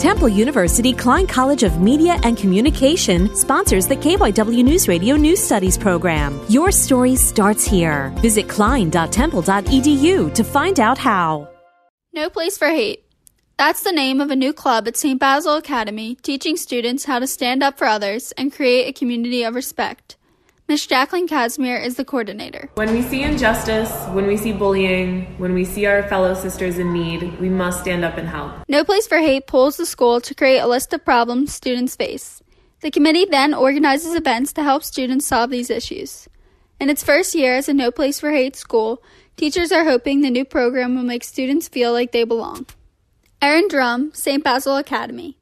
Temple University Klein College of Media and Communication sponsors the KYW News Radio News Studies program. Your story starts here. Visit klein.temple.edu to find out how. No Place for Hate. That's the name of a new club at St. Basil Academy teaching students how to stand up for others and create a community of respect. Ms. Jacqueline Casimir is the coordinator. When we see injustice, when we see bullying, when we see our fellow sisters in need, we must stand up and help. No Place for Hate pulls the school to create a list of problems students face. The committee then organizes events to help students solve these issues. In its first year as a No Place for Hate school, teachers are hoping the new program will make students feel like they belong. Erin Drum, St. Basil Academy.